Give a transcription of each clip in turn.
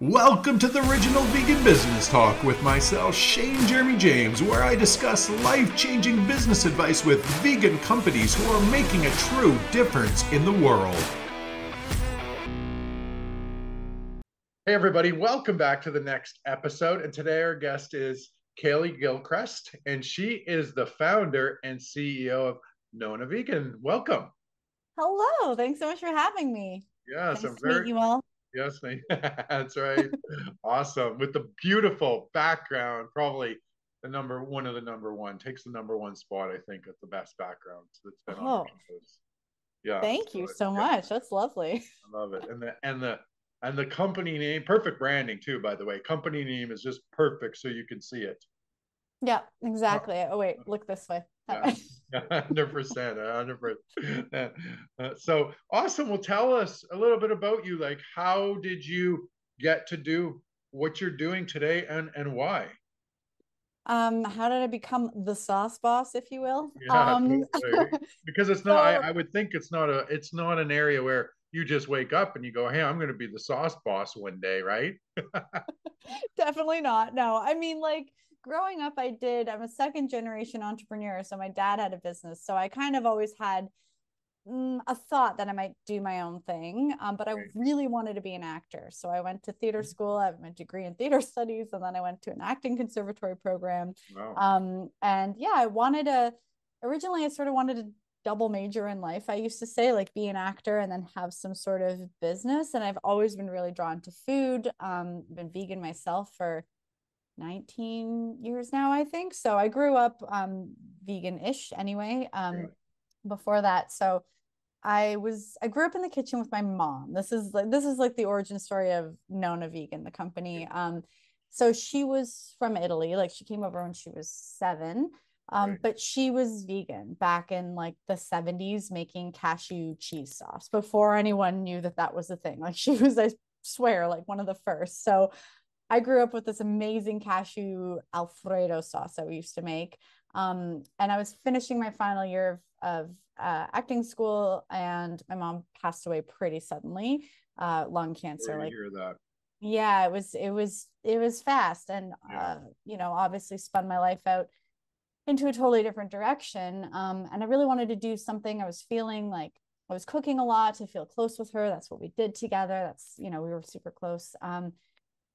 Welcome to the Original Vegan Business Talk with myself, Shane Jeremy James, where I discuss life changing business advice with vegan companies who are making a true difference in the world. Hey, everybody, welcome back to the next episode. And today, our guest is Kailey Gilchrist, and she is the founder and CEO of Nona Vegan. Welcome. Hello. Thanks so much for having me. Yes, nice I'm very. Meet you all. Yes, that's right. awesome. With the beautiful background, probably the number one of the number one takes the number one spot, I think, at the best backgrounds that's been oh. on campus. Yeah. Thank you so yeah. much. That's lovely. I love it. And the and the and the company name, perfect branding too, by the way. Company name is just perfect so you can see it. Yeah, exactly. Oh wait, uh, look this way. hundred percent, hundred percent. Uh, so awesome. Well, tell us a little bit about you. Like, how did you get to do what you're doing today, and and why? Um, how did I become the sauce boss, if you will? Yeah, um, because it's not. So, I, I would think it's not a. It's not an area where you just wake up and you go, "Hey, I'm going to be the sauce boss one day," right? Definitely not. No, I mean, like growing up, I did, I'm a second generation entrepreneur. So my dad had a business. So I kind of always had mm, a thought that I might do my own thing. Um, but I really wanted to be an actor. So I went to theater mm-hmm. school. I have my degree in theater studies. And then I went to an acting conservatory program. Wow. Um, and yeah, I wanted to, originally, I sort of wanted to double major in life. I used to say like be an actor and then have some sort of business. And I've always been really drawn to food. Um, been vegan myself for 19 years now, I think. So I grew up um, vegan-ish anyway. Um, before that, so I was I grew up in the kitchen with my mom. This is like this is like the origin story of Nona Vegan, the company. Um, so she was from Italy. Like she came over when she was seven. Um, right. but she was vegan back in like the 70s making cashew cheese sauce before anyone knew that that was a thing like she was i swear like one of the first so I grew up with this amazing cashew Alfredo sauce that we used to make. Um, and I was finishing my final year of, of uh, acting school, and my mom passed away pretty suddenly, uh, lung cancer. Like, hear that. Yeah, it was it was it was fast, and yeah. uh, you know, obviously spun my life out into a totally different direction. Um, and I really wanted to do something. I was feeling like I was cooking a lot to feel close with her. That's what we did together. That's you know we were super close. Um,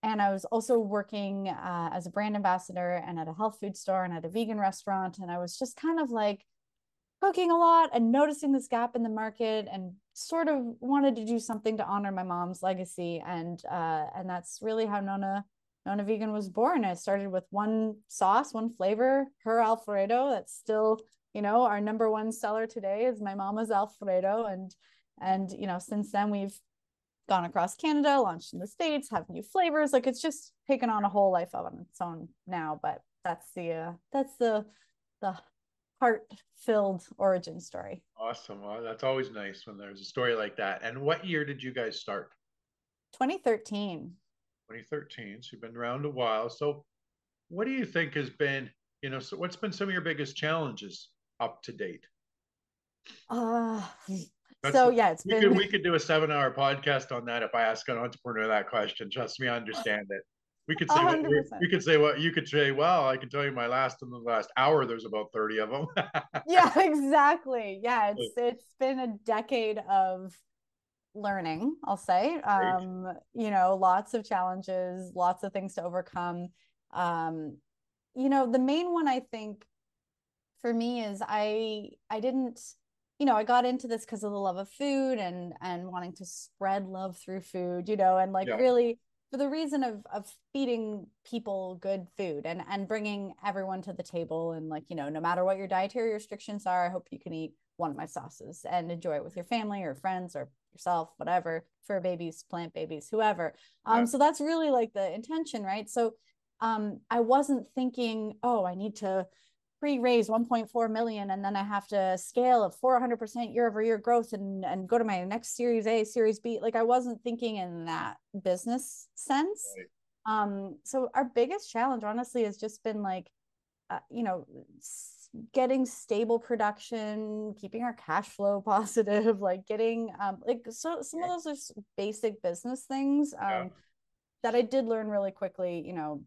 and I was also working uh, as a brand ambassador and at a health food store and at a vegan restaurant. And I was just kind of like cooking a lot and noticing this gap in the market and sort of wanted to do something to honor my mom's legacy. And uh, and that's really how Nona Nona Vegan was born. I started with one sauce, one flavor, her Alfredo. That's still, you know, our number one seller today is my mama's Alfredo. And and you know, since then we've gone across Canada, launched in the States, have new flavors. Like it's just taken on a whole life of its own now. But that's the uh, that's the the heart filled origin story. Awesome. Well, that's always nice when there's a story like that. And what year did you guys start? 2013. 2013. So you've been around a while. So what do you think has been, you know, so what's been some of your biggest challenges up to date? Uh that's, so yeah, it's we been. Could, we could do a seven-hour podcast on that if I ask an entrepreneur that question. Trust me, I understand it. We could say what, we could say what you could say. Well, I can tell you my last in the last hour. There's about thirty of them. yeah, exactly. Yeah, it's it's been a decade of learning. I'll say, um, you know, lots of challenges, lots of things to overcome. Um, you know, the main one I think for me is I I didn't you know, I got into this because of the love of food and and wanting to spread love through food, you know, and like yeah. really for the reason of of feeding people good food and and bringing everyone to the table and like you know no matter what your dietary restrictions are i hope you can eat one of my sauces and enjoy it with your family or friends or yourself whatever for babies plant babies whoever um yeah. so that's really like the intention right so um i wasn't thinking oh i need to pre-raise 1.4 million and then I have to scale of 400% year over year growth and and go to my next series A, series B. Like I wasn't thinking in that business sense. Right. Um so our biggest challenge honestly has just been like uh, you know getting stable production, keeping our cash flow positive, like getting um like so some of those are basic business things. Um yeah that I did learn really quickly, you know,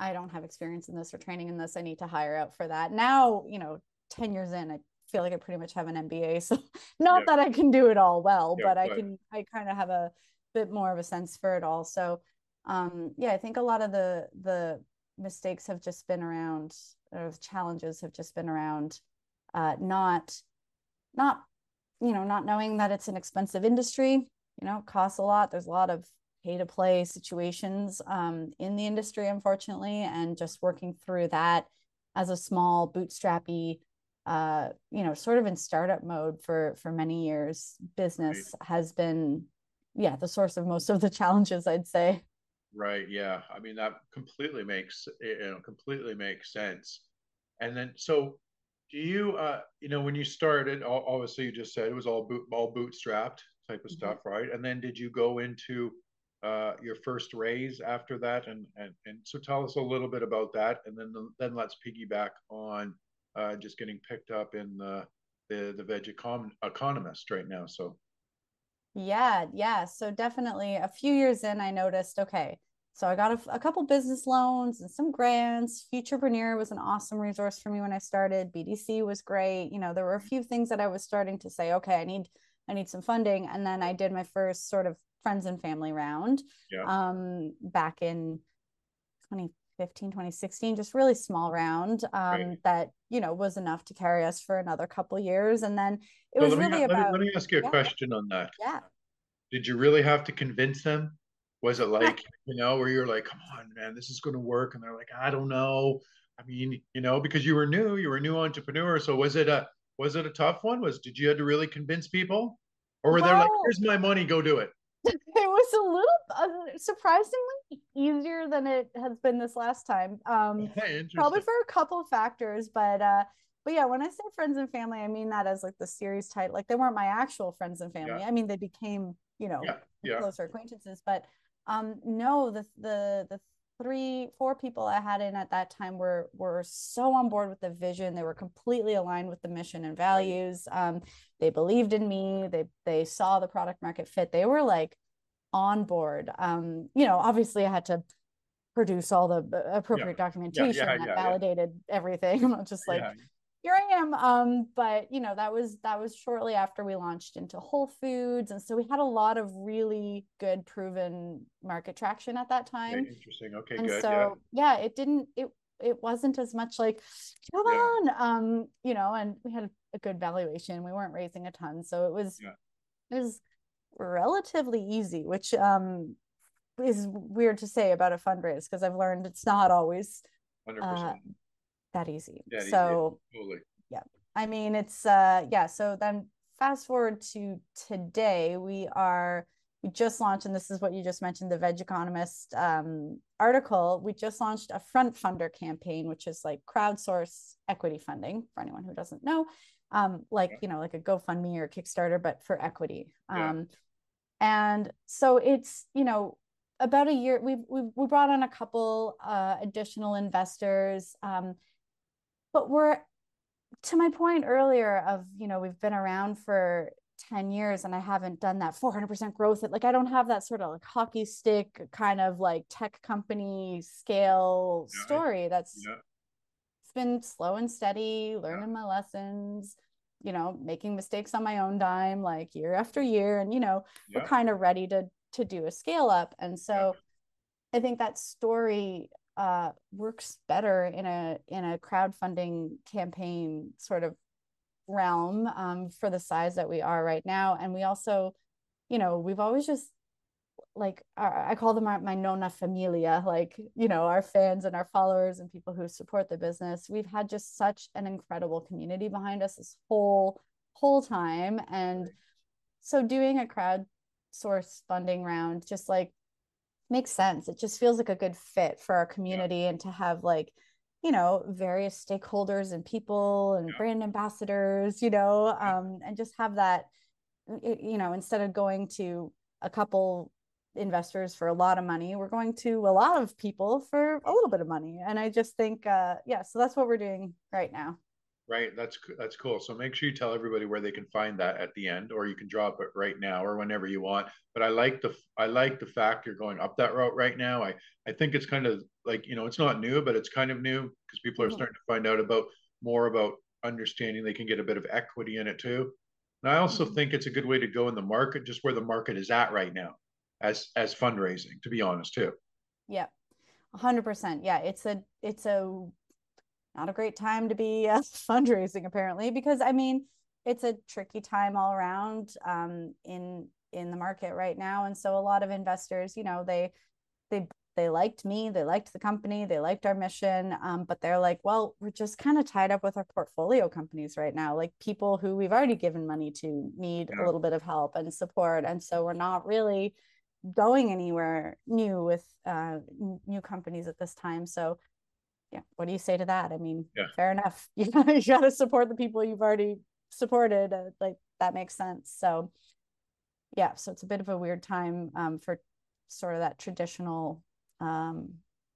I don't have experience in this or training in this. I need to hire out for that. Now, you know, 10 years in, I feel like I pretty much have an MBA. So not yeah. that I can do it all well, yeah, but I can I kind of have a bit more of a sense for it all. So um yeah, I think a lot of the the mistakes have just been around or the challenges have just been around uh not not you know not knowing that it's an expensive industry you know it costs a lot there's a lot of pay to play situations um, in the industry unfortunately and just working through that as a small bootstrappy uh, you know sort of in startup mode for for many years business right. has been yeah the source of most of the challenges i'd say right yeah i mean that completely makes you know completely makes sense and then so do you uh you know when you started obviously you just said it was all boot all bootstrapped type of mm-hmm. stuff right and then did you go into your first raise after that and and and so tell us a little bit about that and then then let's piggyback on uh just getting picked up in the the the veg econ- economist right now so yeah yeah so definitely a few years in i noticed okay so I got a, a, couple business loans and some grants. Futurepreneur was an awesome resource for me when I started. BDC was great. You know, there were a few things that I was starting to say, okay, I need I need some funding. And then I did my first sort of friends and family round yeah. um, back in 2015, 2016, just really small round um, right. that, you know, was enough to carry us for another couple years. And then it so was really me, about. Let me, let me ask you a yeah. question on that. Yeah. Did you really have to convince them was it like, you know, where you're like, come on, man, this is going to work? And they're like, I don't know. I mean, you know, because you were new, you were a new entrepreneur. So was it a was it a tough one? Was did you have to really convince people, or were well, they like, "Here's my money, go do it"? It was a little uh, surprisingly easier than it has been this last time. Um, probably for a couple factors, but uh, but yeah, when I say friends and family, I mean that as like the series title. Like they weren't my actual friends and family. Yeah. I mean they became you know yeah. Yeah. closer acquaintances, but um, no, the the the three four people I had in at that time were were so on board with the vision. They were completely aligned with the mission and values. Um, they believed in me. They they saw the product market fit. They were like on board. Um, you know, obviously I had to produce all the appropriate yeah. documentation yeah, yeah, that validated everything. I'm not just like here I am. Um, but you know, that was that was shortly after we launched into Whole Foods. And so we had a lot of really good proven market traction at that time. Okay, interesting. Okay, and good. So yeah. yeah, it didn't it it wasn't as much like come yeah. on um you know and we had a good valuation we weren't raising a ton so it was yeah. it was relatively easy which um is weird to say about a fundraise because i've learned it's not always 100%. Uh, that easy. Yeah, so totally. yeah, I mean it's uh yeah. So then fast forward to today, we are we just launched, and this is what you just mentioned, the vegconomist um, article. We just launched a FrontFundr campaign, which is like crowdsource equity funding for anyone who doesn't know, um, like yeah. you know, like a GoFundMe or Kickstarter, but for equity. Yeah. Um, and so it's you know about a year we've, we've we brought on a couple uh, additional investors um, but we're to my point earlier of you know we've been around for 10 years and I haven't done that 400% growth. Like I don't have that sort of like hockey stick kind of like tech company scale yeah, story. That's yeah. it's been slow and steady, learning yeah. my lessons, you know, making mistakes on my own dime like year after year and you know, we're kind of ready to to do a scale up. And so I think that story uh, works better in a in a crowdfunding campaign sort of realm um, for the size that we are right now. And we also, you know, we've always just like I call them our, my nona familia, like you know, our fans and our followers and people who support the business. We've had just such an incredible community behind us this whole whole time, and so doing a crowd source funding round just like makes sense. It just feels like a good fit for our community yeah. and to have like, you know, various stakeholders and people and yeah. brand ambassadors, you know, um, and just have that, you know, instead of going to a couple investors for a lot of money, we're going to a lot of people for a little bit of money. And I just think, uh, yeah, so that's what we're doing right now. Right. That's that's cool. So make sure you tell everybody where they can find that at the end, or you can drop it right now or whenever you want. But I like the I like the fact you're going up that route right now. I I think it's kind of like you know it's not new, but it's kind of new because people are mm-hmm. starting to find out about more about understanding they can get a bit of equity in it too. And I also mm-hmm. think it's a good way to go in the market, just where the market is at right now, as as fundraising. To be honest, too. Yeah, hundred percent. Yeah, it's a it's a not a great time to be uh, fundraising apparently because i mean it's a tricky time all around um, in in the market right now. And so a lot of investors you know they they they liked me they liked the company they liked our mission um, but they're like well we're just kind of tied up with our portfolio companies right now like people who we've already given money to need yeah. a little bit of help and support. And so we're not really going anywhere new with uh, new companies at this time. So yeah. What do you say to that? I mean yeah. fair enough. You gotta, you gotta support the people you've already supported uh, like that makes sense. So yeah so it's a bit of a weird time um, for sort of that traditional um,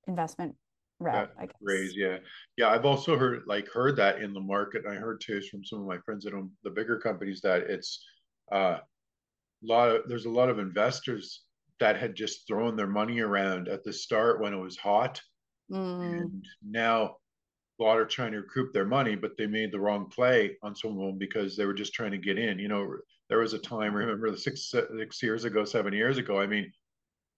investment route I guess. raise yeah. Yeah i've also heard like heard that in the market i heard too from some of my friends that own the bigger companies that it's uh a lot of there's a lot of investors that had just thrown their money around at the start when it was hot Mm. And now a lot are trying to recoup their money, but they made the wrong play on some of them because they were just trying to get in. You know, there was a time, remember the six six years ago, seven years ago. I mean,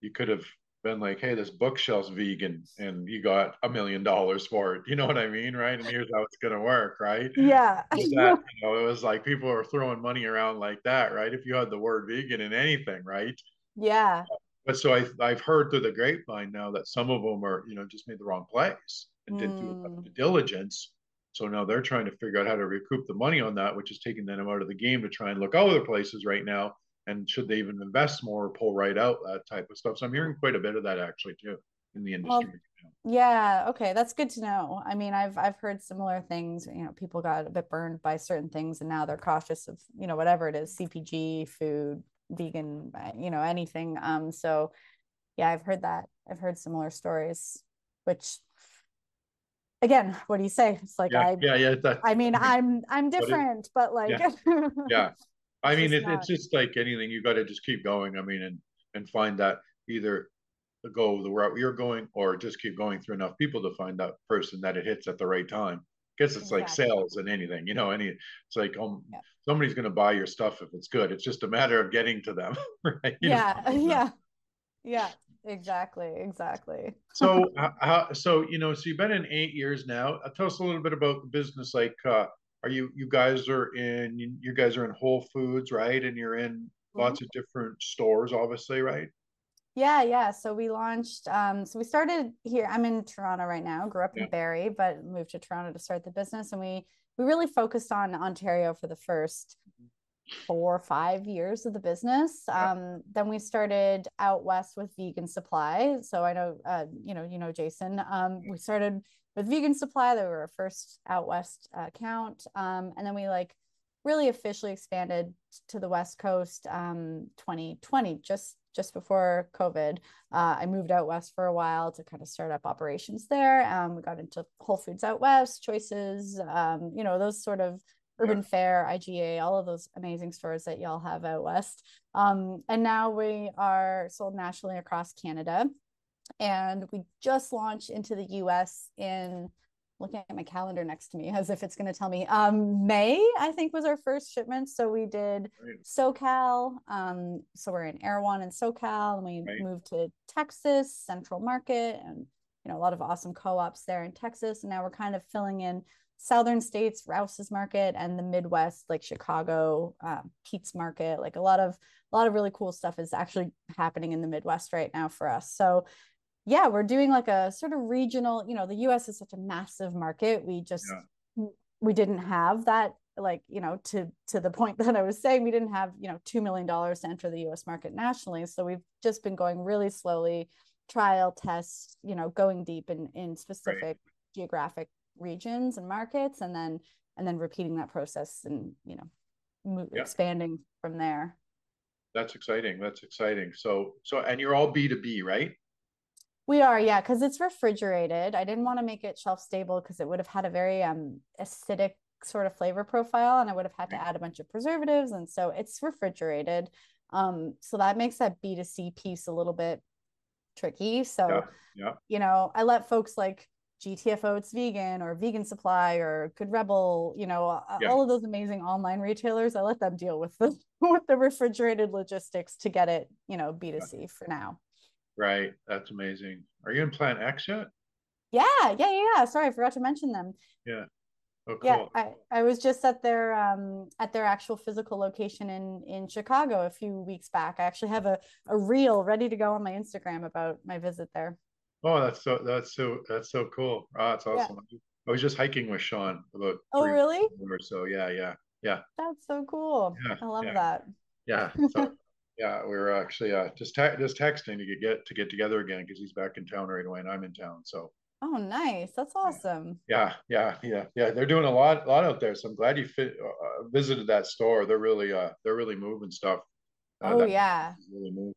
you could have been like, hey, this bookshelf's vegan, and you got a million dollars for it. You know what I mean, right? And here's how it's gonna work, right? Yeah. that, you know, it was like people were throwing money around like that, right? If you had the word vegan in anything, right? Yeah but so I've, I've heard through the grapevine now that some of them are, you know, just made the wrong plays and mm. didn't do enough hmm. diligence. So now they're trying to figure out how to recoup the money on that, which is taking them out of the game to try and look other places right now. And should they even invest more or pull right out that type of stuff? So I'm hearing quite a bit of that actually too in the industry. Well, yeah, okay, that's good to know. I mean, I've I've heard similar things. You know, people got a bit burned by certain things, and now they're cautious of you know whatever it is, CPG, food, vegan, you know, anything. Um, so yeah, I've heard that. I've heard similar stories, which again, what do you say? It's like yeah, I yeah, yeah. That, I mean, I'm I'm different, but, like yeah. yeah. I mean, it, it's just like anything. You got to just keep going. I mean, and and find that either go the route you're going, or just keep going through enough people to find that person that it hits at the right time guess it's exactly. like sales and anything, you know, any it's like um yeah. somebody's gonna buy your stuff if it's good. It's just a matter of getting to them, right? You yeah, know? yeah. Yeah, exactly, exactly. so uh, so you know, so you've been in eight years now. Uh, tell us a little bit about the business. Like uh are you you guys are in you guys are in Whole Foods, right? And you're in mm-hmm. lots of different stores, obviously, right? Yeah, yeah. So we launched. Um, so we started here. I'm in Toronto right now. Grew up yeah. in Barrie, but moved to Toronto to start the business. And we we really focused on Ontario for the first four or five years of the business. Yeah. Um, then we started out west with Vegan Supply. So I know, uh, you know, you know, Jason. Um, we started with Vegan Supply. They were our first out west uh, account. Um, and then we like really officially expanded to the west coast um 2020 just just before COVID. Uh, I moved out west for a while to kind of start up operations there. Um, we got into Whole Foods out west, Choices, um, you know, those sort of Urban Fare, IGA, all of those amazing stores that y'all have out west. Um, and now we are sold nationally across Canada. And we just launched into the US in looking at my calendar next to me as if it's going to tell me. Um may i think was our first shipment. So we did right. socal um so we're in erewhon and socal and we right. moved to texas central market and you know a lot of awesome co-ops there in texas. And now we're kind of filling in southern states rouse's market and the midwest like chicago uh, pete's market. Like a lot of a lot of really cool stuff is actually happening in the midwest right now for us. So yeah, we're doing like a sort of regional, you know, the US is such a massive market. We just yeah. we didn't have that like, you know, to to the point that I was saying, we didn't have, you know, 2 million dollars to enter the US market nationally. So we've just been going really slowly, trial tests, you know, going deep in in specific right. geographic regions and markets and then and then repeating that process and, you know, yeah. expanding from there. That's exciting. That's exciting. So so and you're all B2B, right? We are, yeah, because it's refrigerated. I didn't want to make it shelf stable because it would have had a very um acidic sort of flavor profile and I would have had to add a bunch of preservatives. And so it's refrigerated. Um, so that makes that B2C piece a little bit tricky. So, Yeah. Yeah. you know, I let folks like GTFO it's vegan or vegan supply or good rebel, you know, Yeah. all of those amazing online retailers, I let them deal with the with the refrigerated logistics to get it, you know, B2C for now. Right. That's amazing. Are you in PlantX yet? Yeah, yeah, yeah, yeah. Sorry, I forgot to mention them. Yeah. Oh, cool. Yeah, I, I was just at their um at their actual physical location in in Chicago a few weeks back. I actually have a, a reel ready to go on my Instagram about my visit there. Oh, that's so that's so that's so cool. Ah, that's Yeah. awesome. I was just hiking with Sean about Oh, really? or so. Yeah, yeah, yeah, That's so cool. Yeah, I love yeah. that. yeah. So yeah, we were actually uh just te just texting to get, to get together again because he's back in town right away and I'm in town. So Oh, nice. That's awesome. yeah, yeah, yeah, yeah. They're doing a lot lot out there. So I'm glad you fit, uh, visited that store. They're really uh they're really moving stuff. Uh, Oh, yeah. really moving.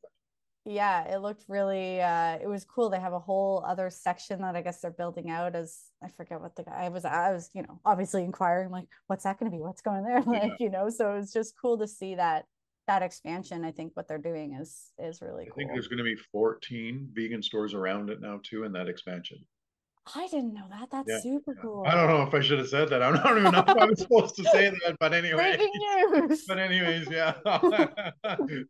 Yeah, it looked really uh it was cool. They have a whole other section that I guess they're building out as I forget what the guy I was I was, you know, obviously inquiring like what's that going to be? What's going there? Like, you know, so it's just cool to see that that expansion. I think what they're doing is is really cool. I think there's going to be 14 vegan stores around it now too in that expansion. I didn't know that. That's Yeah, super cool. I don't know if I should have said that. I don't even know if I was supposed to say that, but anyway. But anyways, yeah.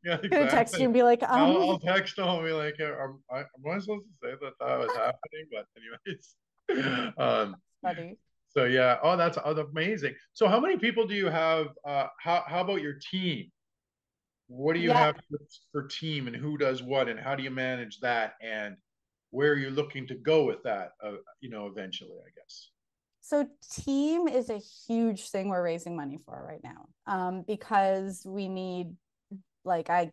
yeah, Gonna text you and be like, I'll, um, I'll text them and be like, am I, am I supposed to say that that was happening? But anyways. Um, buddy. so yeah. Oh, that's, oh, that's amazing. So how many people do you have? Uh, how, how about your team? What do you Yeah. have for, team and who does what and how do you manage that and where are you looking to go with that, uh, you know, eventually, I guess. So team is a huge thing we're raising money for right now. Um, because we need like I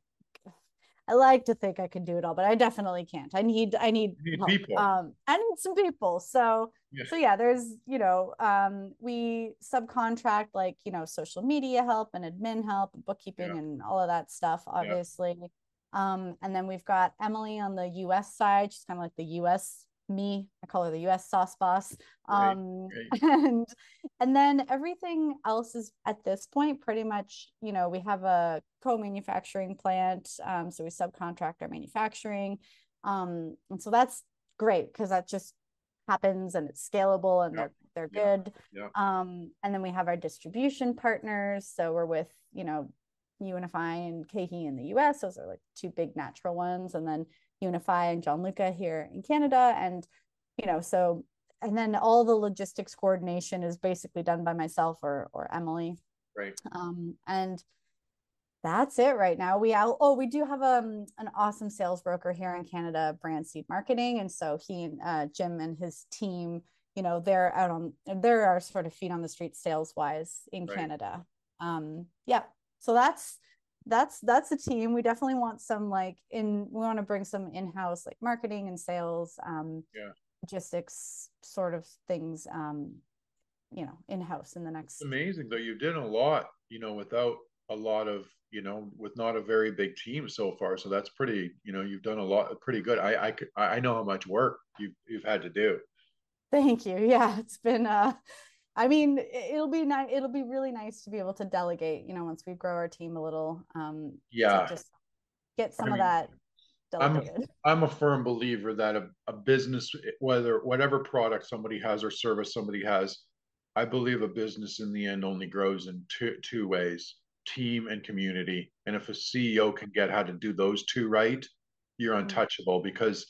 I like to think I can do it all, but I definitely can't. I need I need, need people. Um I need some people. So Yeah. so yeah, there's, you know, um we subcontract like, you know, social media help and admin help, bookkeeping Yeah. and all of that stuff, obviously. Um, and then we've got Emily on the US side. She's kind of like the US me. I call her the US sauce boss. Um, right. and and then everything else is at this point pretty much, you know, we have a co-manufacturing plant. Um, so we subcontract our manufacturing. Um, and so that's great because that just happens and it's scalable and Yeah, they're they're good. yeah. Um, and then we have our distribution partners. So we're with, you know, Unify and KeHE in the US. Those are like two big natural ones. And then Unify and John Luca here in Canada. And, you know, so and then all the logistics coordination is basically done by myself or or Emily. Right. Um, and that's it right now. We out, oh, we do have um an awesome sales broker here in Canada, Brand Seed Marketing, and so he and uh, Jim and his team, you know, they're out on they're our sort of feet on the street sales wise in Right. Canada. Um, yeah, so that's that's that's a team. We definitely want some like in we want to bring some in house like marketing and sales, um, Yeah. logistics sort of things, um, you know, in house in the next. It's amazing though. You did a lot, you know, without a lot of, you know, with not a very big team so far. So that's pretty, you know, you've done a lot, pretty good. I, I, I I know how much work you've, you've had to do. Thank you. Yeah, it's been uh I mean, it- it'll be nice it'll be really nice to be able to delegate, you know, once we grow our team a little um Yeah. just get some of mean, that I'm a- delegated. I'm a firm believer that a, a business, whether whatever product somebody has or service somebody has, I believe a business in the end only grows in two two ways, team and community. And if a CEO can get how to do those two right, you're Mhm. untouchable because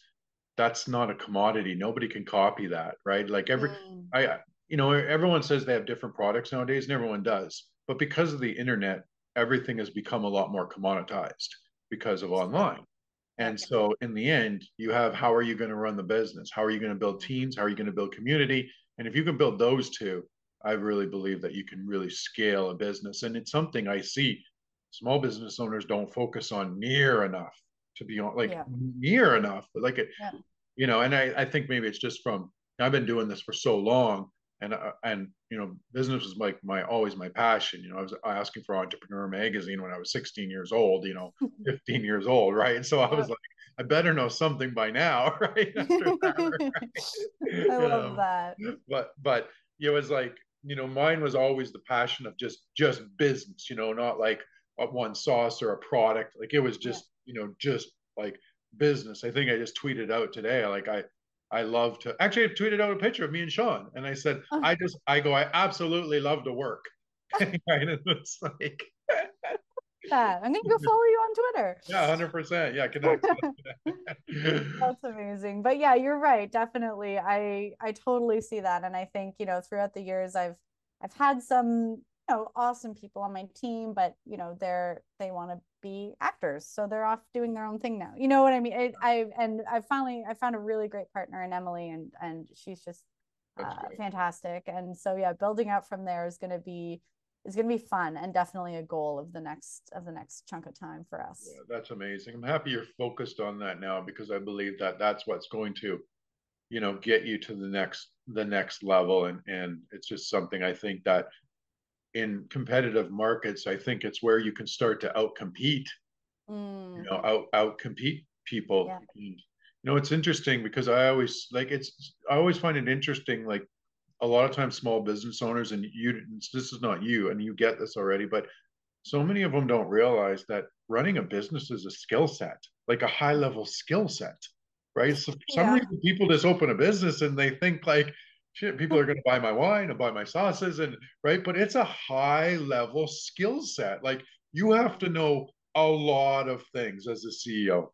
that's not a commodity. Nobody can copy that, right? Like every Mm, I, you know, everyone says they have different products nowadays, and everyone does. But because of the internet, everything has become a lot more commoditized because of online. And so, in the end, you have how are you going to run the business? How are you going to build teams? How are you going to build community? And if you can build those two, I really believe that you can really scale a business. And it's something I see small business owners don't focus on near enough to be on, like Yeah. near enough, but like it, Yeah. you know. And I, I think maybe it's just from I've been doing this for so long, and uh, and you know, business was like my always my passion. You know, I was asking for Entrepreneur Magazine when I was 16 years old. You know, 15 years old, right? So I was like, I better know something by now, right? That, right? I love that. But but it was like you know, mine was always the passion of just just business, you know, not like a one sauce or a product. Like it was just, yeah. you know, just like business. I think I just tweeted out today, like I I love to actually I tweeted out a picture of me and Sean and I said, oh. I just I go, I absolutely love to work. and it's like that. I'm gonna go follow you on Twitter. Yeah, hundred percent. Yeah, connect. That's amazing. But yeah, you're right. Definitely, I I totally see that, and I think you know throughout the years, I've I've had some you know awesome people on my team, but you know they're they want to be actors, so they're off doing their own thing now. You know what I mean? I, I and I finally I found a really great partner in Emily, and and she's just uh, fantastic. And so yeah, building out from there is going to be is going to be fun and definitely a goal of the next of the next chunk of time for us. Yeah, that's amazing. I'm happy you're focused on that now because I believe that that's what's going to, you know, get you to the next the next level. And and it's just something I think that in competitive markets, I think it's where you can start to outcompete. Mm. You know, out out compete people. Yeah. And, you know, it's interesting because I always like it's I always find it interesting like a lot of times small business owners and you this is not you and you get this already but so many of them don't realize that running a business is a skill set like a high level skill set right so some yeah. people just open a business and they think like shit people are going to buy my wine and buy my sauces and right? But it's a high level skill set. Like you have to know a lot of things as a ceo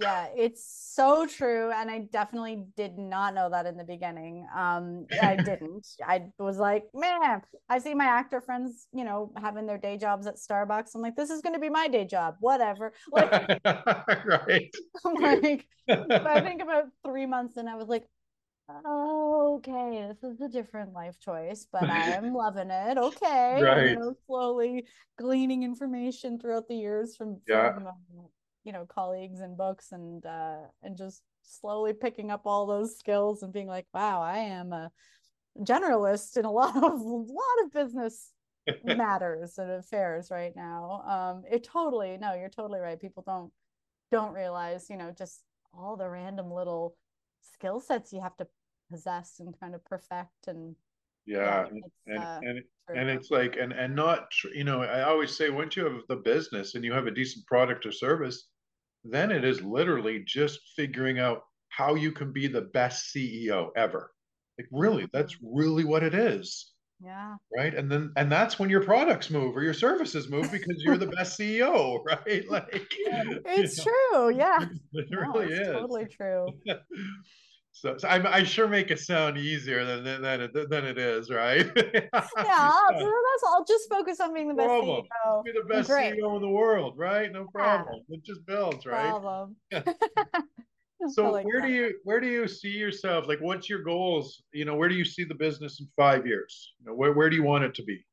yeah it's so true and i definitely did not know that in the beginning. Um i didn't. I was like man i see my actor friends you know having their day jobs at starbucks. I'm like this is going to be my day job whatever. Like right. I'm like i think about three months and i was like okay this is a different life choice but i'm loving it okay right. you know, slowly gleaning information throughout the years from, yeah. from um, you know colleagues and books and uh and just slowly picking up all those skills and being like wow i am a generalist in a lot of a lot of business matters and affairs right now um it totally no you're totally right people don't don't realize you know just all the random little skill sets you have to possess and kind of perfect and yeah, yeah and uh, and, and it's like and and not you know i always say once you have the business and you have a decent product or service then it is literally just figuring out how you can be the best CEO ever. Like really, that's really what it is. Yeah. Right. And then and that's when your products move or your services move because you're the best CEO, right? Like it's you know, true. Yeah. It really no, is. Totally true. So, so I, I, sure make it sound easier than than it, than it is, right? yeah, that's all. Just focus on being the best problem. CEO. Be the best Great. CEO in the world, right? No problem. Yeah. It just builds, right? Problem. So like where that. do you where do you see yourself? Like, what's your goals? You know, where do you see the business in five years? You know, where where do you want it to be?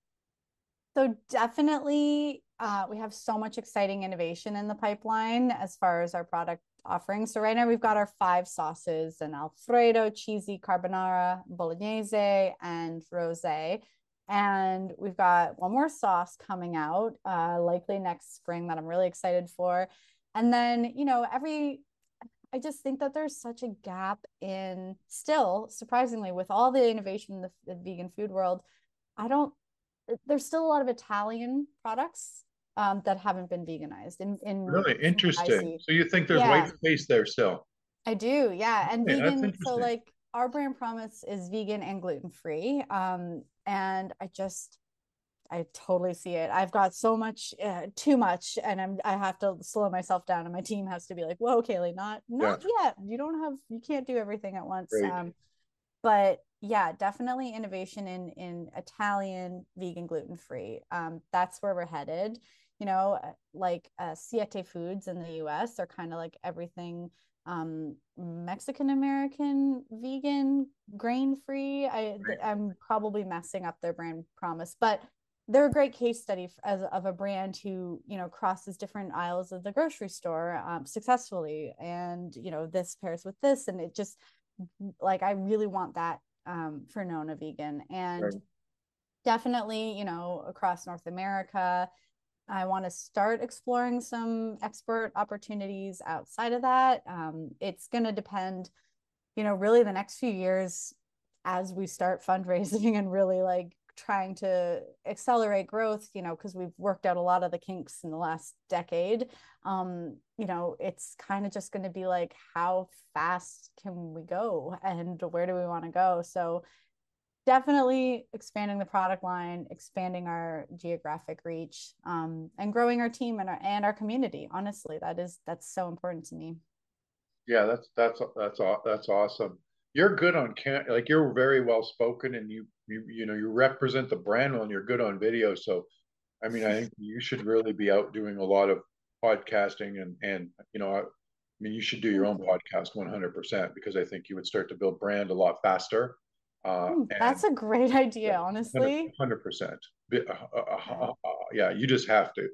So definitely, uh, we have so much exciting innovation in the pipeline as far as our product offerings. So right now we've got our five sauces and Alfredo, cheesy carbonara, bolognese, and rosé. And we've got one more sauce coming out, uh, likely next spring that I'm really excited for. And then, you know, every I just think that there's such a gap in still, surprisingly, with all the innovation in the, the vegan food world. I don't, there's still a lot of Italian products um, that haven't been veganized. In, in really interesting. So you think there's yeah. white space there still? I do, yeah. And vegan, so like our brand promise is vegan and gluten free. Um, and I just, I totally see it. I've got so much, uh, too much, and I'm I have to slow myself down, and my team has to be like, "Whoa, Kailey, not not yeah. yet. You don't have, you can't do everything at once." Um, but yeah, definitely innovation in in Italian vegan gluten free. Um, that's where we're headed you know, uh, like uh, Siete Foods in the US are kind of like everything um, Mexican American vegan grain free. I I'm probably messing up their brand promise, but they're a great case study as of a brand who you know crosses different aisles of the grocery store um, successfully, and you know this pairs with this, and it just like I really want that um, for Nona Vegan, and right. definitely you know across North America I want to start exploring some expert opportunities outside of that. Um, it's going to depend, you know, really the next few years as we start fundraising and really like trying to accelerate growth you know because we've worked out a lot of the kinks in the last decade um you know it's kind of just going to be like how fast can we go and where do we want to go? So definitely expanding the product line expanding our geographic reach um, and growing our team and our and our community honestly. That is that's so important to me. Yeah that's that's that's that's awesome you're good on can like you're very well spoken and you you you know you represent the brand well and you're good on video. So i mean i think you should really be out doing a lot of podcasting and and you know I, I mean you should do your own podcast 100% because i think you would start to build brand a lot faster uh, that's a great idea honestly. 100% uh, uh, uh, yeah you just have to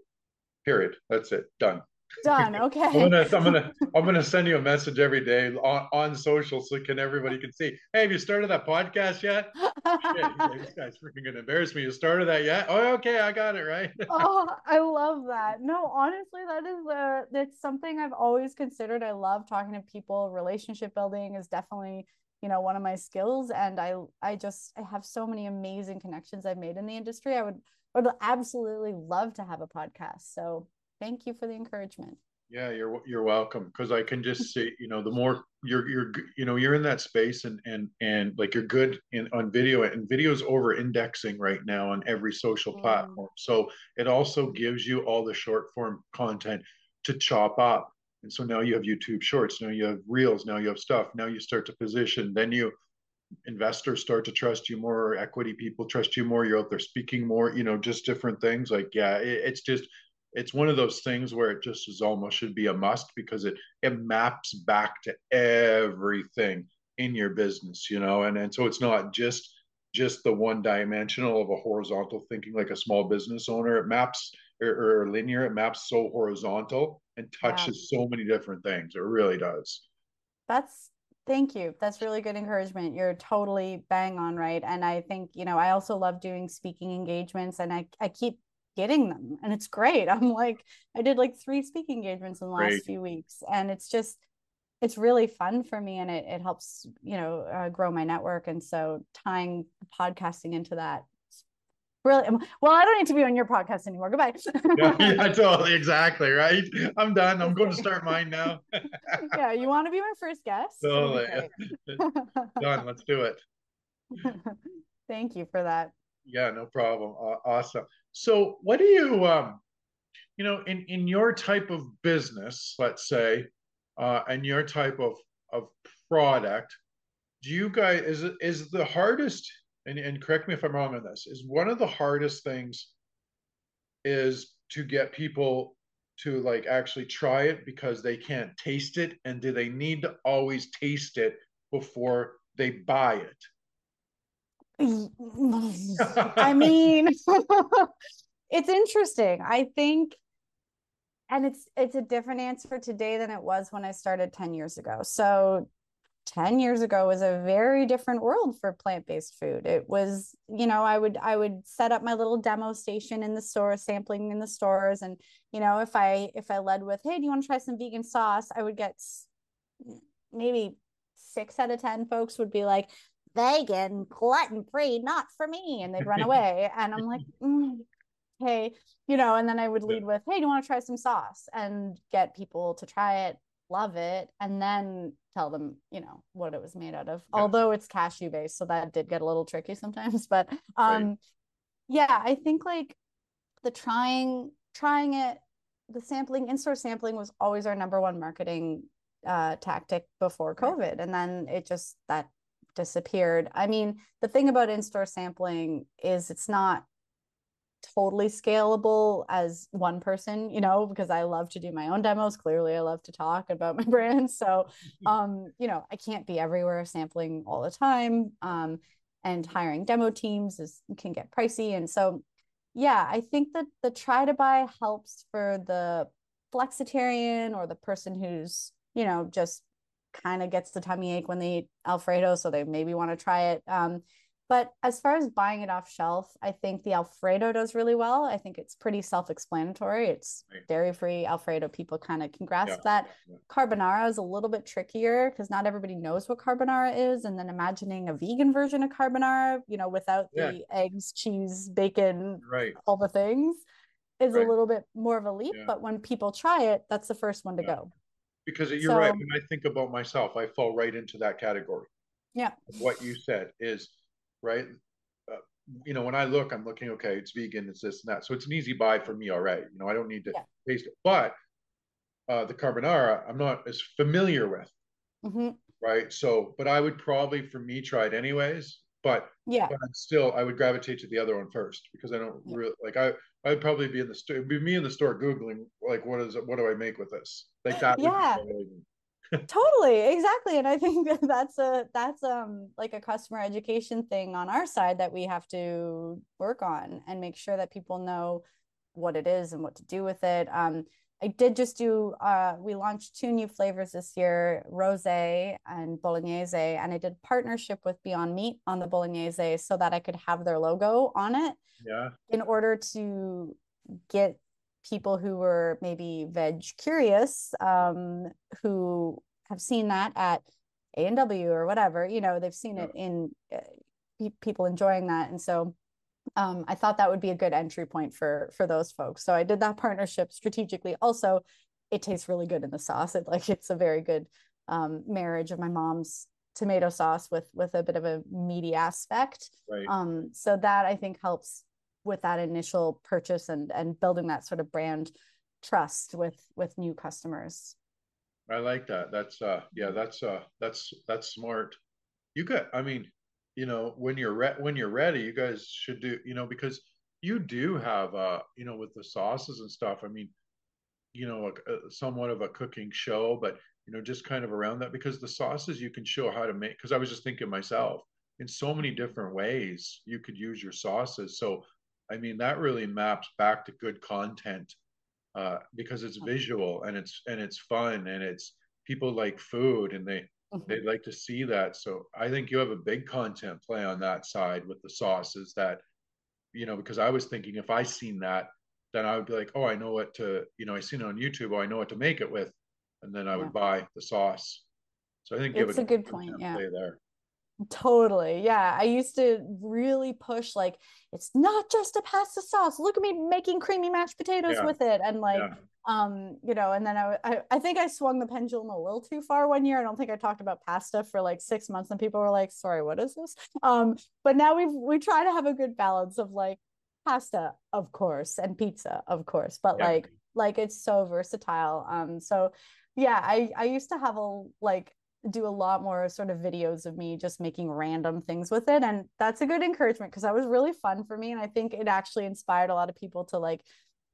period. That's it. Done Done. Okay. I'm gonna I'm gonna I'm gonna send you a message every day on, on social so can everybody can see. Hey, have you started that podcast yet? Shit, this guy's freaking gonna embarrass me. You started that yet? Oh, okay, I got it right. oh, I love that. No, honestly, that is uh that's something I've always considered. I love talking to people. Relationship building is definitely you know one of my skills and i i just i have so many amazing connections i've made in the industry i would would absolutely love to have a podcast so thank you for the encouragement. Yeah you're you're welcome. Because i can just see you know the more you're you're you know you're in that space and and and like you're good in on video and video's over indexing right now on every social mm. platform. So it also gives you all the short form content to chop up. And so now you have youtube shorts now you have reels now you have stuff. Now you start to position then you investors start to trust you more equity people trust you more you're out there speaking more you know just different things. Like yeah it, it's just it's one of those things where it just is almost should be a must because it it maps back to everything in your business you know? And and so it's not just just the one dimensional of a horizontal thinking like a small business owner. It maps or, or linear it maps so horizontal and touches so many different things. It really does. That's thank you. That's really good encouragement. You're totally bang on right? And i think you know i also love doing speaking engagements and i, I keep getting them and it's great. I'm like i did like three speaking engagements in the last great. few weeks and it's just it's really fun for me and it, it helps you know uh, grow my network and so tying podcasting into that really well i don't need to be on your podcast anymore. Goodbye. Yeah, yeah, totally exactly right? I'm done. I'm going to start mine now. Yeah you want to be my first guest? Totally. done let's do it. Thank you for that. Yeah no problem. Awesome so what do you um you know in in your type of business, let's say, uh and your type of of product, do you guys is is the hardest and, and correct me if I'm wrong on this, is one of the hardest things is to get people to like actually try it because they can't taste it and do they need to always taste it before they buy it I mean, it's interesting. I think and it's it's a different answer today than it was when I started 10 years ago. So 10 years ago was a very different world for plant-based food. It was, you know, I would I would set up my little demo station in the store, sampling in the stores and, you know, if I if I led with, "Hey, do you want to try some vegan sauce?" I would get maybe 6 out of 10 folks would be like, vegan, gluten free, not for me. And they'd run away. and I'm like, mm, hey, you know, and then I would lead with, hey, do you want to try some sauce? And get people to try it, love it, and then tell them, you know, what it was made out of. Yeah. Although it's cashew based, so that did get a little tricky sometimes. But um right. yeah, I think like the trying trying it, the sampling, in-store sampling was always our number one marketing uh tactic before COVID. And then it just that disappeared. I mean, the thing about in-store sampling is it's not totally scalable as one person, you know, because I love to do my own demos. Clearly, I love to talk about my brand. So, um, you know, I can't be everywhere sampling all the time. Um, and hiring demo teams is can get pricey. And so, yeah, I think that the try to buy helps for the flexitarian or the person who's, you know, just kind of gets the tummy ache when they eat Alfredo, so they maybe want to try it. Um, But as far as buying it off shelf, I think the Alfredo does really well. I think it's pretty self explanatory. It's dairy free Alfredo. People kind of can grasp yeah, that. Yeah. Carbonara is a little bit trickier because not everybody knows what carbonara is. And then imagining a vegan version of carbonara, you know, without the eggs, cheese, bacon, right. all the things is right. a little bit more of a leap. But when people try it, that's the first one to go. Because you're so, right. When I think about myself, I fall right into that category. Yeah. What you said is right? Uh, you know, when I look, I'm looking, okay, it's vegan, it's this and that. So it's an easy buy for me already. You know, I don't need to yeah. taste it. But uh, the carbonara, I'm not as familiar with. Mm-hmm. Right. So, but I would probably, for me, try it anyways. But yeah, but still, I would gravitate to the other one first because I don't yeah. really like. I I'd probably be in the store, be me in the store googling like, what is it? What do I make with this? Like that. Yeah totally exactly and i think that that's a that's um like a customer education thing on our side that we have to work on and make sure that people know what it is and what to do with it um i did just do uh we launched two new flavors this year rose and bolognese and i did partnership with beyond meat on the bolognese so that i could have their logo on it yeah. in order to get people who were maybe veg curious um, who have seen that at a and w or whatever you know they've seen it in uh, people enjoying that and so um, i thought that would be a good entry point for for those folks. So i did that partnership strategically. Also it tastes really good in the sauce. It like it's a very good um, marriage of my mom's tomato sauce with with a bit of a meaty aspect. Right. um so that i think helps with that initial purchase and and building that sort of brand trust with with new customers. I like that. That's uh yeah that's uh that's that's smart. You got i mean you know when you're re- when you're ready you guys should do you know because you do have uh you know with the sauces and stuff i mean you know a, a, somewhat of a cooking show but you know just kind of around that because the sauces you can show how to make because i was just thinking myself in so many different ways you could use your sauces. So I mean, that really maps back to good content uh, because it's visual and it's and it's fun and it's people like food and they mm-hmm. they like to see that. So I think you have a big content play on that side with the sauces that you know because I was thinking if I seen that then I would be like, oh, I know what to you know I seen it on YouTube, oh, I know what to make it with, and then I would yeah. buy the sauce. So I think it's a, a good point. Yeah. There. Totally. Yeah. I used to really push like it's not just a pasta sauce. Look at me making creamy mashed potatoes yeah. with it. And like yeah. Um, you know, and then I, I I think I swung the pendulum a little too far one year. I don't think I talked about pasta for like 6 months and people were like, "Sorry, what is this?" Um, but now we've we try to have a good balance of like pasta, of course, and pizza, of course, but yeah. like like it's so versatile. Um so yeah, I I used to have a like do a lot more sort of videos of me just making random things with it and that's a good encouragement because that was really fun for me and i think it actually inspired a lot of people to like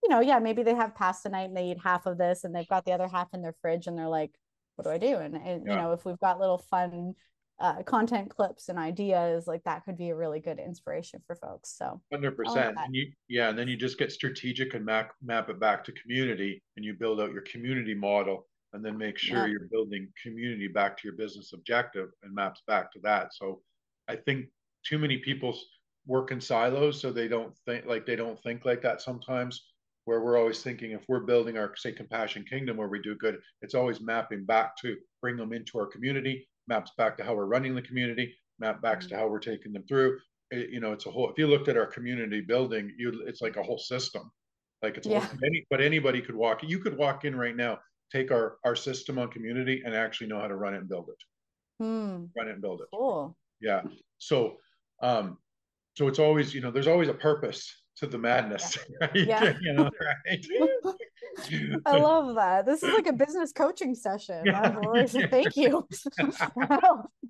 you know yeah maybe they have pasta night and they eat half of this and they've got the other half in their fridge and they're like what do i do and, and yeah. you know if we've got little fun uh, content clips and ideas like that could be a really good inspiration for folks so 100% and you yeah and then you just get strategic and map map it back to community and you build out your community model and then make sure yeah. you're building community back to your business objective and maps back to that. So I think too many people work in silos so they don't think like they don't think like that sometimes where we're always thinking if we're building our say compassion kingdom where we do good it's always mapping back to bring them into our community maps back to how we're running the community map back mm-hmm. to how we're taking them through it, you know it's a whole if you looked at our community building you it's like a whole system like it's yeah. any, but anybody could walk you could walk in right now take our our system on community and actually know how to run it and build it hmm. run it and build it cool yeah so um so it's always you know there's always a purpose to the madness yeah. right? yeah. you know right I love that. This is like a business coaching session. Yeah. Thank you.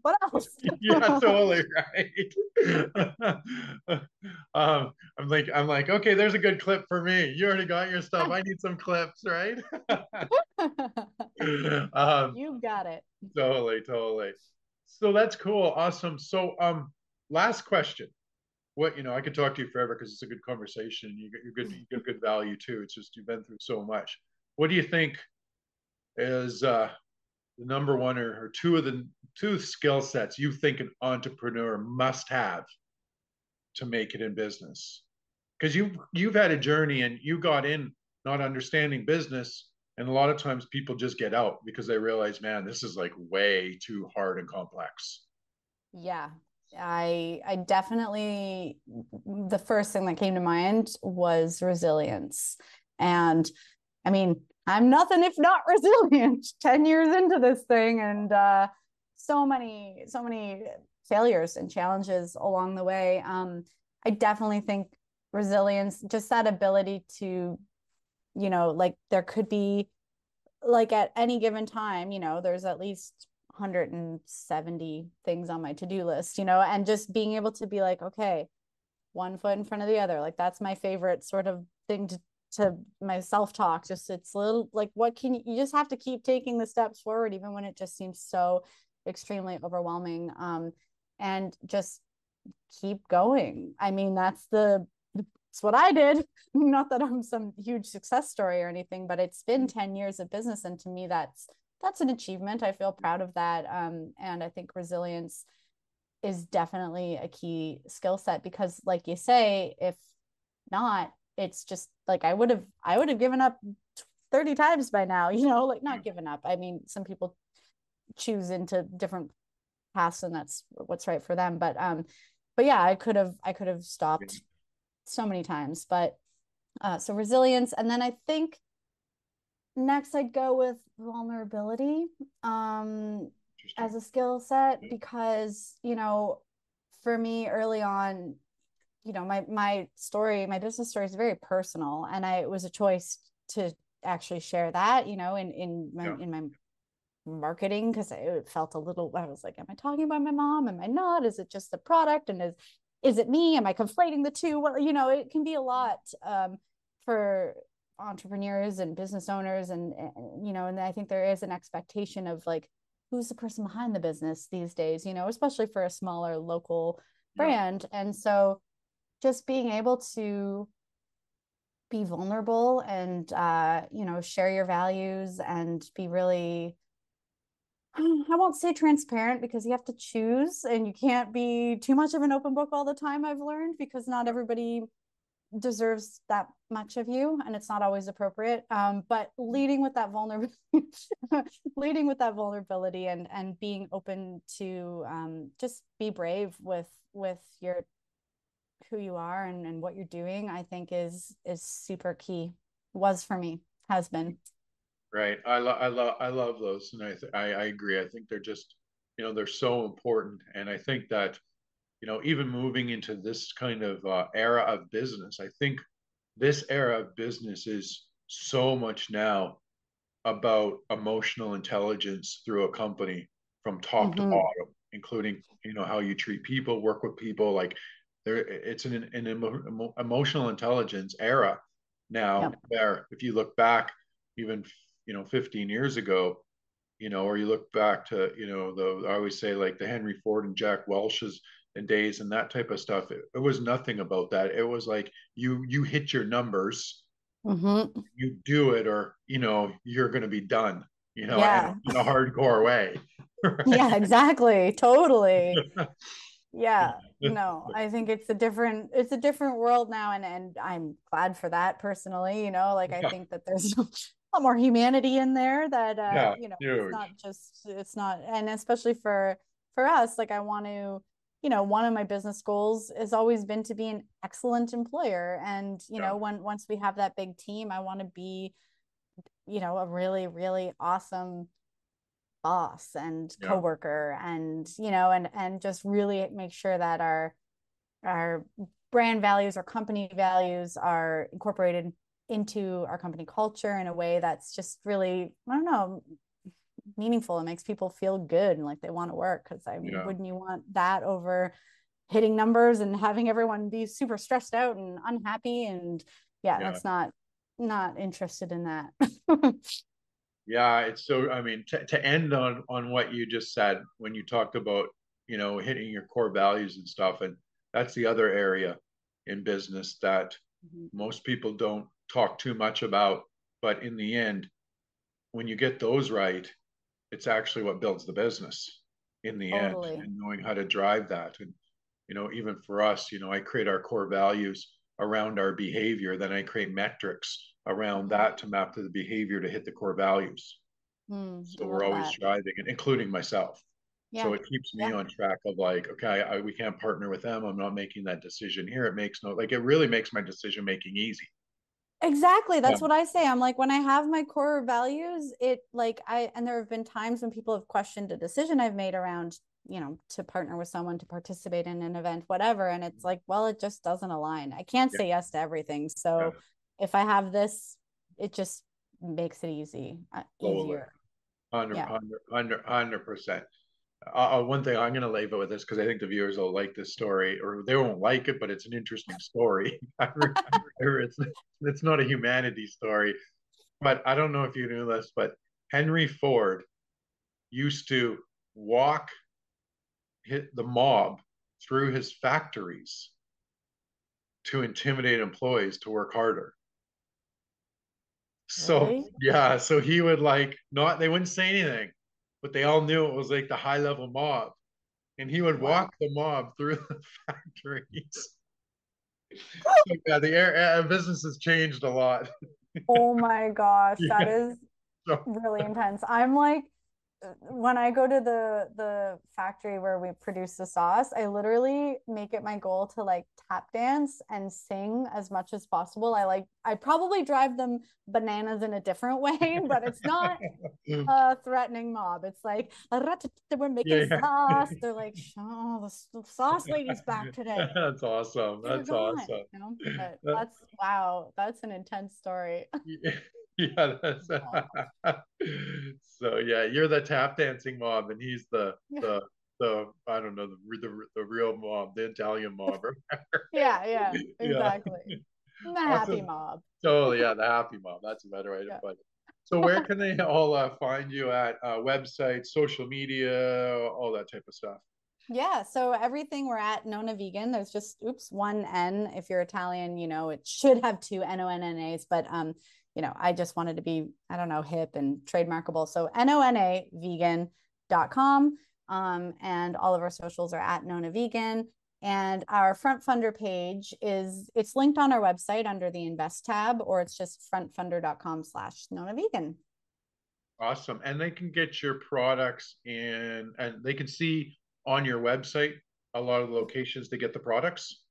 what else? yeah, totally right. um, I'm like, I'm like, okay, there's a good clip for me. You already got your stuff. I need some clips, right? um, You've got it. Totally, totally. So that's cool. Awesome. So, um, last question what you know i could talk to you forever because it's a good conversation. You get your good you get good value too. It's just you've been through so much. What do you think is uh the number one or, or two of the two skill sets you think an entrepreneur must have to make it in business? Because you've you've had a journey and you got in not understanding business, and a lot of times people just get out because they realize, man, this is like way too hard and complex. Yeah, I I definitely the first thing that came to mind was resilience. And I mean, I'm nothing if not resilient 10 years into this thing and uh so many so many failures and challenges along the way. Um I definitely think resilience just that ability to you know, like there could be like at any given time, you know, there's at least 170 things on my to-do list you know and just being able to be like okay one foot in front of the other like that's my favorite sort of thing to to my self-talk. Just it's little like what can you, you just have to keep taking the steps forward even when it just seems so extremely overwhelming um and just keep going. I mean that's the it's what i did. Not that i'm some huge success story or anything but it's been 10 years of business and to me that's that's an achievement. I feel proud of that. Um, and I think resilience is definitely a key skill set because, like you say, if not, it's just like I would have I would have given up 30 times by now, you know, like not given up. I mean, some people choose into different paths and that's what's right for them. But um, but yeah, I could have I could have stopped so many times. But uh so resilience. And then I think next I'd go with vulnerability um, as a skill set because, you know, for me early on, you know, my my story, my business story is very personal and I it was a choice to actually share that, you know, in in my yeah. in my marketing because it felt a little I was like, am I talking about my mom? Am I not? Is it just the product? And is is it me? Am I conflating the two? Well, you know, it can be a lot um, for entrepreneurs and business owners and, and you know and i think there is an expectation of like who's the person behind the business these days you know especially for a smaller local brand yeah. and so just being able to be vulnerable and uh you know share your values and be really I won't say transparent because you have to choose and you can't be too much of an open book all the time I've learned because not everybody deserves that much of you and it's not always appropriate. Um, but leading with that vulnerability leading with that vulnerability and and being open to um, just be brave with with your who you are and, and what you're doing i think is is super key. Was for me has been. Right. I love i love i love those and I, th- I i agree. I think they're just you know they're so important and i think that you know, even moving into this kind of uh, era of business, I think this era of business is so much now about emotional intelligence through a company from top mm-hmm. to bottom, including you know how you treat people, work with people. Like there, it's an, an emo, emotional intelligence era now. Yep. Where if you look back, even you know 15 years ago, you know, or you look back to you know the I always say like the Henry Ford and Jack Welch's and days and that type of stuff. It, it, was nothing about that. It was like you you hit your numbers, mm-hmm. you do it, or you know you're going to be done. You know, yeah. in, in a hardcore way. Right? Yeah, exactly. Totally. yeah no i think it's a different it's a different world now and and i'm glad for that personally you know like i think that there's a lot more humanity in there that uh yeah, you know huge. it's not just it's not and especially for for us like i want to you know one of my business goals has always been to be an excellent employer and you yeah. know when once we have that big team i want to be you know a really really awesome boss and yeah. coworker and you know and and just really make sure that our our brand values our company values are incorporated into our company culture in a way that's just really i don't know meaningful. It makes people feel good and like they want to work. Because I mean, yeah. wouldn't you want that over hitting numbers and having everyone be super stressed out and unhappy? And yeah, yeah. that's not not interested in that. yeah, it's so. I mean, to, to end on on what you just said when you talked about you know hitting your core values and stuff, and that's the other area in business that mm-hmm. most people don't talk too much about. But in the end, when you get those right, it's actually what builds the business in the totally. end and knowing how to drive that and you know, even for us, you know, I create our core values around our behavior, then I create metrics around that to map to the behavior to hit the core values. Mm, so we're always that. and including myself. Yeah. So it keeps me yeah. on track of like, okay, I, we can't partner with them. I'm not making that decision here. It makes no like it really makes my decision making easy. Exactly. That's yeah. what I say. I'm like, when I have my core values, it like I, and there have been times when people have questioned a decision I've made around, you know, to partner with someone to participate in an event, whatever. And it's like, well, it just doesn't align. I can't yeah. say yes to everything. So yeah. if I have this, it just makes it easy, uh, easier. 100, yeah. 100, 100, 100%. Uh, uh, one thing I'm going to leave it with this because I think the viewers will like this story, or they won't like it, but it's an interesting story. it's it's not a humanity story, but I don't know if you knew this, but Henry Ford used to walk hit the mob through his factories to intimidate employees to work harder. So really? yeah, so he would like not they wouldn't say anything but they all knew it was like the high level mob. And he would wow. walk the mob through the factories. so, yeah, the air, uh, business has changed a lot. oh my gosh, yeah. that is really intense. I'm like, when I go to the the factory where we produce the sauce, I literally make it my goal to like tap dance and sing as much as possible. I like I probably drive them bananas in a different way, but it's not mm. a threatening mob. It's like we're making yeah, yeah. sauce. They're like, oh, the sauce lady's back today. That's awesome. That's awesome. You know? that's wow. That's an intense story. Yeah that's so yeah you're the tap dancing mob and he's the the the i don't know the the, the real mob the italian mob yeah yeah exactly yeah. the happy awesome. mob totally yeah the happy mob that's a better way to put it so where can they all uh, find you at uh, website social media all that type of stuff yeah, so everything we're at Nona Vegan. There's just oops one N. If you're Italian, you know it should have two N O N N A's, but um, you know, I just wanted to be, I don't know, hip and trademarkable. So N-O-N-A vegan.com. Um, and all of our socials are at Nona Vegan. And our FrontFundr page is it's linked on our website under the invest tab, or it's just frontfundr.com slash Nona Vegan. Awesome. And they can get your products in and they can see on your website a lot of the locations to get the products.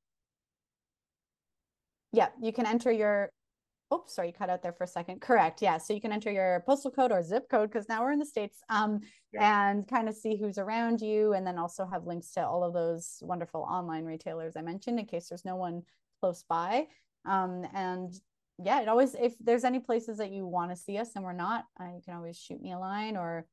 Yeah, you can enter your oops, sorry, you cut out there for a second. Correct. Yeah. So you can enter your postal code or zip code because now we're in the States um, yeah. and kind of see who's around you. And then also have links to all of those wonderful online retailers I mentioned in case there's no one close by. Um, and yeah, it always, if there's any places that you want to see us and we're not, uh, you can always shoot me a line or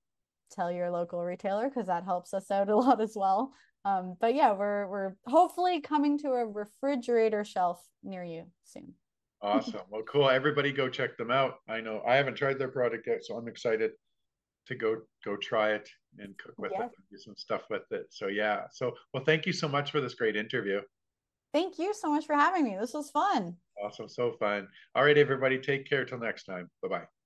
tell your local retailer because that helps us out a lot as well. Um, but yeah, we're we're hopefully coming to a refrigerator shelf near you soon. Awesome. Well, cool. Everybody go check them out. I know I haven't tried their product yet, so I'm excited to go go try it and cook with yeah. it and do some stuff with it. So yeah. So well, thank you so much for this great interview. Thank you so much for having me. This was fun. Awesome. So fun. All right, everybody. Take care till next time. Bye bye.